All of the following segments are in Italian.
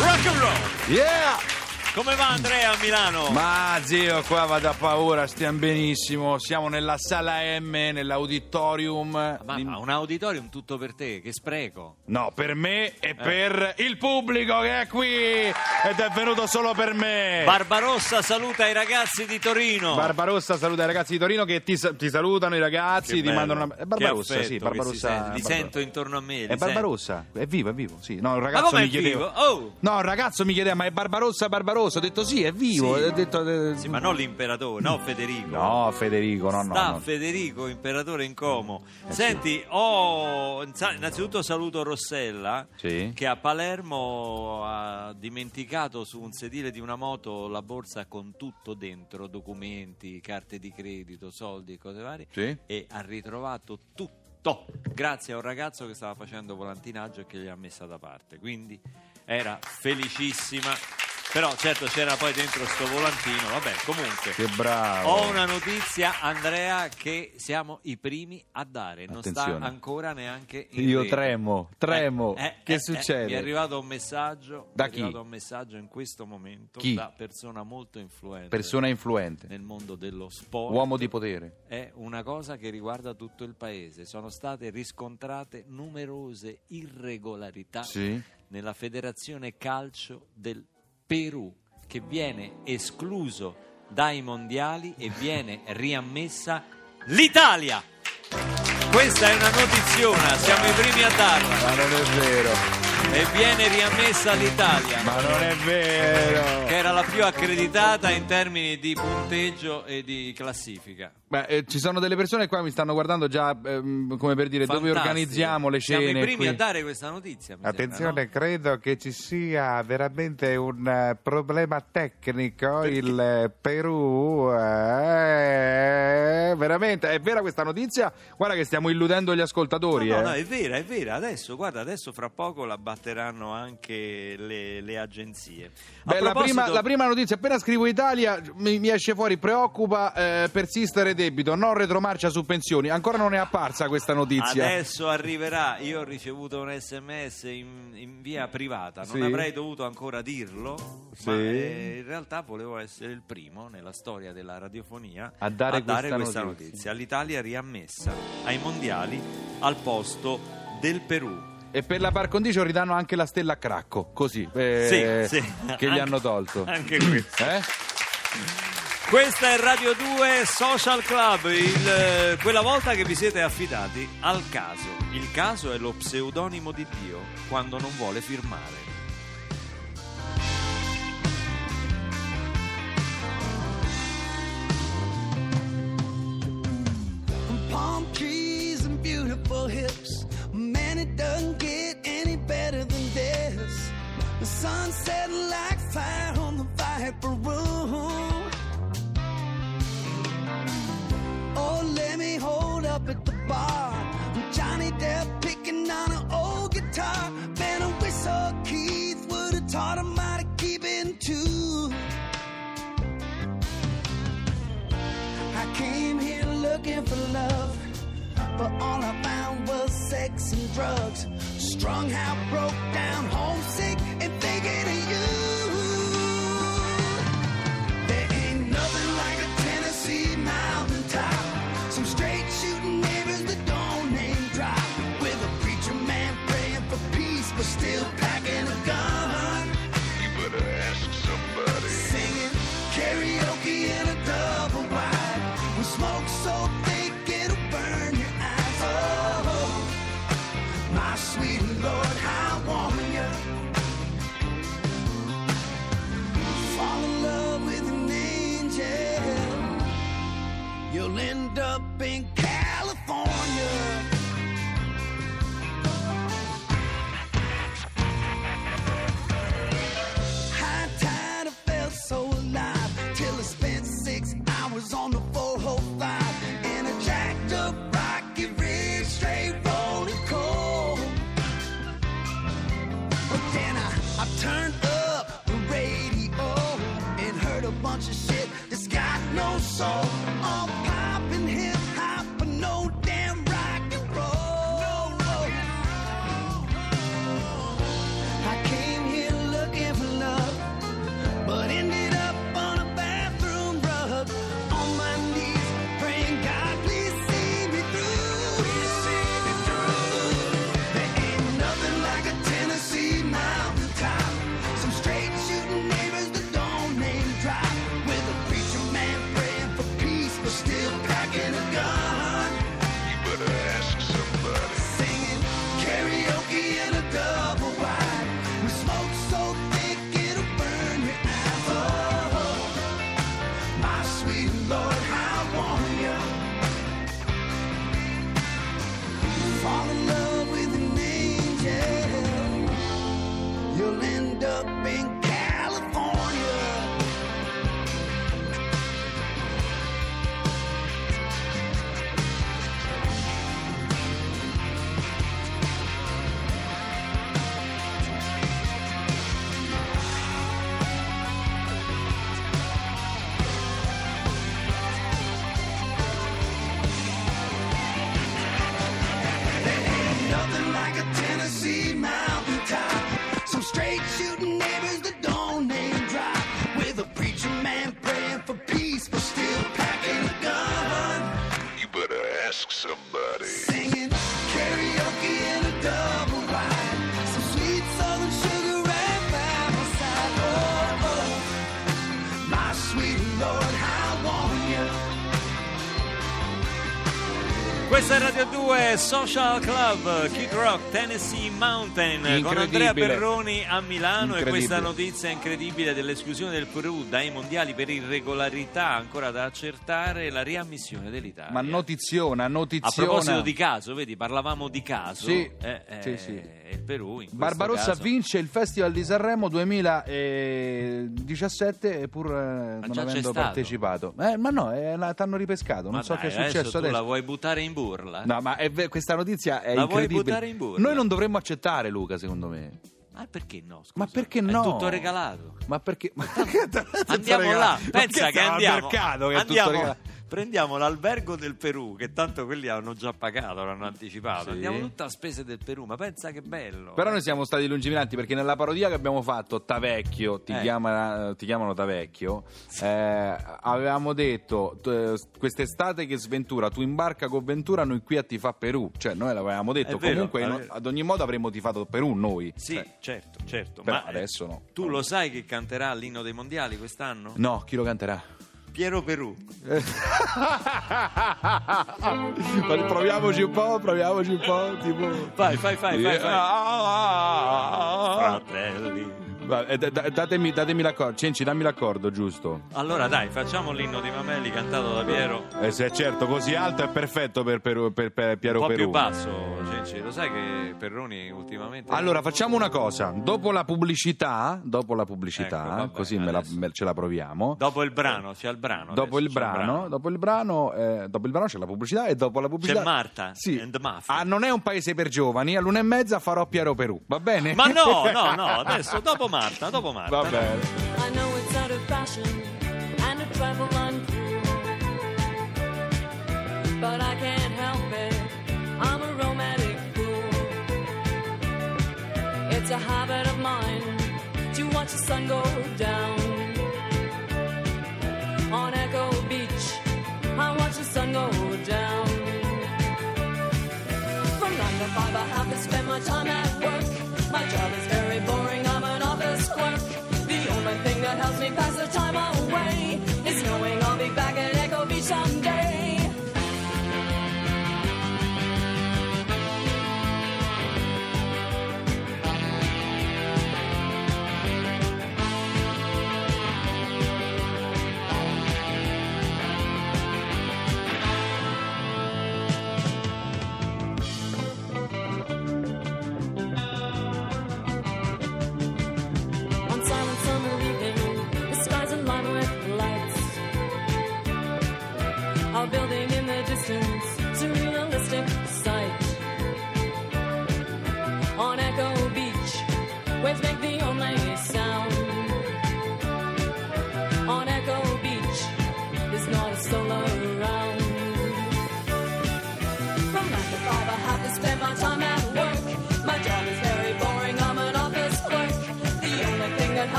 Rock and roll. Yeah! Come va Andrea a Milano? Ma zio, qua va da paura, stiamo benissimo. Siamo nella sala M, nell'auditorium. Ma, ma un auditorium tutto per te, che spreco. No, per me Eh. e per il pubblico che è qui ed è venuto solo per me. Barbarossa saluta i ragazzi di Torino. Barbarossa saluta i ragazzi di Torino che ti, sa- ti salutano, i ragazzi, Che ti bello. mandano una... È Barbarossa, affetto sì, che Barbarossa. sente. Li Barbarossa. sento intorno a me. li È sento. Barbarossa, è vivo, è vivo, sì. No, un ragazzo come mi chiedeva... vivo? Oh! No, un ragazzo mi chiedeva, ma è Barbarossa, Barbarossa? Ho detto sì, è vivo. Sì. Ho detto, eh, Sì, ma non l'imperatore, no Federico. No, Federico, no, no. Sta no. Federico, imperatore in Como. Eh, Senti, ho sa- innanzitutto saluto Rossella Sì. che a Palermo ha dimenticato su un sedile di una moto la borsa con tutto dentro, documenti, carte di credito, soldi e cose varie Sì. e ha ritrovato tutto grazie a un ragazzo che stava facendo volantinaggio e che gli ha messa da parte. Quindi era felicissima. Però certo c'era poi dentro sto volantino, vabbè, comunque. Che bravo. Ho una notizia, Andrea, che siamo i primi a dare. Non Attenzione. sta ancora neanche in Io rete. tremo, tremo. Eh, eh, che eh, succede? eh, mi è arrivato un messaggio. Da mi è chi? arrivato un messaggio in questo momento Chi? da persona molto influente Persona influente, nel mondo dello sport. uomo di potere. È una cosa che riguarda tutto il paese. Sono state riscontrate numerose irregolarità Sì. nella Federazione Calcio del Perù, che viene escluso dai mondiali e viene riammessa l'Italia. Questa è una notiziona, siamo i primi a darla. Ma non è vero, E viene riammessa l'Italia, ma non è vero. che era la più accreditata in termini di punteggio e di classifica. Beh, eh, ci sono delle persone qua che mi stanno guardando già ehm, come per dire dove Fantastico. organizziamo le Siamo cene. i primi qui. a dare questa notizia. Attenzione, sembra, credo che ci sia veramente un eh, problema tecnico. Il eh, Perù Eh, veramente, è vera questa notizia? Guarda che stiamo illudendo gli ascoltatori. No, no, eh. no, è vera, è vera. Adesso, guarda, adesso fra poco la batteranno anche le, le agenzie. A Beh, la, proposito- prima, la prima notizia, appena scrivo Italia, mi, mi esce fuori, preoccupa eh, persistere debito, non retromarcia su pensioni. Ancora non è apparsa questa notizia. Adesso arriverà, io ho ricevuto un sms in, in via privata, non Sì. avrei dovuto ancora dirlo, Sì. ma eh, in realtà volevo essere il primo nella storia della radiofonia A dare questa questa notizia. Notizia. L'Italia riammessa ai mondiali al posto del Perù. E per la par condicio ridanno anche la stella a Cracco, così, eh, Sì, sì. che gli Anche- hanno tolto. Anche questo. Eh? Questa è Radio 2 Social Club, il, eh, quella volta che vi siete affidati al caso. Il caso è lo pseudonimo di Dio quando non vuole firmare. Beautiful hips. Man, it doesn't get any better than this. The sun setting like fire on the Viper Room. Oh, let me hold up at the bar. Johnny Depp picking on an old guitar. Man, I wish Keith would have taught him how to keep in tune. I came here looking for love, but all I found was sex and drugs. Strung out, broke down, homesick, and thinking of you. end up in California. High tide, I felt so alive till I spent six hours on the 405 in a jacked up Rocky Ridge, straight rolling cold. But then I, I turned up the radio and heard a bunch of shit that's got no soul. Straight shooting Questa è Radio 2 Social Club, Kid Rock, Tennessee Mountain con Andrea. Perroni a Milano e questa notizia incredibile dell'esclusione del Perù dai mondiali per irregolarità ancora da accertare la riammissione dell'Italia. Ma notiziona, a notiziona. proposito di caso, vedi, parlavamo di caso. Sì, eh, eh, sì, sì. E il Perù Barbarossa caso- vince il Festival di Sanremo 2017 pur eh, non avendo partecipato. Eh, ma no, eh, la- t'hanno ripescato, non Ma so dai, che è adesso successo tu adesso. la vuoi buttare in burla? No, ma è questa notizia è La vuoi incredibile. buttare in burla? Noi non dovremmo accettare, Luca, secondo me. Ma perché no? Scusa? Ma perché no? È tutto regalato. Ma perché? Ma Andiamo là, pensa che al andiamo. mercato che è tutto andiamo regalato. Prendiamo l'albergo del Perù, che tanto quelli hanno già pagato, l'hanno anticipato. Sì. Andiamo tutta a spese del Perù, ma pensa che bello. Però noi siamo stati lungimiranti perché nella parodia che abbiamo fatto, Tavecchio, ti, Eh. chiama- ti chiamano Tavecchio, eh, avevamo detto quest'estate che sventura, tu imbarca con Ventura, noi qui a ti fa Perù. Cioè noi l'avevamo detto, vero, comunque vero. ad ogni modo avremmo tifato Perù noi. Sì, Cioè, certo, certo. Però ma eh, adesso no. Tu lo sai che canterà l'inno dei mondiali quest'anno? No, chi lo canterà? Piero Perù. Proviamoci un po', proviamoci un po', tipo... Vai, fai, fai, fai, fai. Ah, Fratelli. Va, eh, da- da- datemi, datemi l'accordo, Cenci, dammi l'accordo, giusto? Allora dai, facciamo l'inno di Mameli cantato da Piero. Eh, se certo, così alto è perfetto per, per- per- per Piero Un po' Perù. più basso, Cenci. Lo sai che Perroni ultimamente... Allora, facciamo una cosa. Dopo la pubblicità, dopo la pubblicità, Ecco, va bene, così me la- me- ce la proviamo. Dopo il brano, c'è il brano. Dopo adesso, il, un brano, dopo il brano, eh, dopo il brano c'è la pubblicità e dopo la pubblicità C'è Marta Sì. Ah, non è un paese per giovani, all'una e mezza farò Piero Perù, va bene? Ma no, no, no, adesso dopo Marta, dopo Marta. Va bene. I know it's out of fashion and a trifle uncool. But I can't help it, It's a habit of mine to watch the sun go down. On Echo Beach, I watch the sun go down. From nine to five, I have to spend my time at work. My job is very boring, I'm an office clerk. The only thing that helps me pass the time away is knowing I'll be back at Echo Beach someday.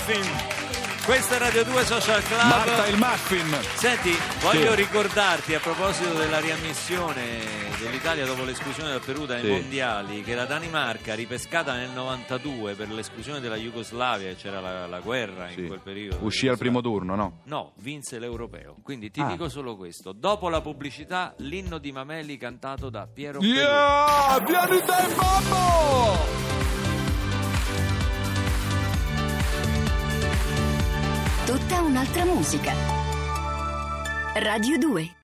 Muffin. Questa è Radio 2 Social Club. Marta il muffin! Senti, voglio Sì. ricordarti a proposito della riammissione dell'Italia dopo l'esclusione dal Perù dai Sì. mondiali che la Danimarca, ripescata nel 92 per l'esclusione della Jugoslavia, c'era la, la guerra in Sì. quel periodo. Uscì al primo turno, no? No, vinse l'europeo. Quindi ti Ah. dico solo questo. Dopo la pubblicità, l'inno di Mameli cantato da Piero Pelù. Yeah! Vieni dai babbo! Tutta un'altra musica. Radio 2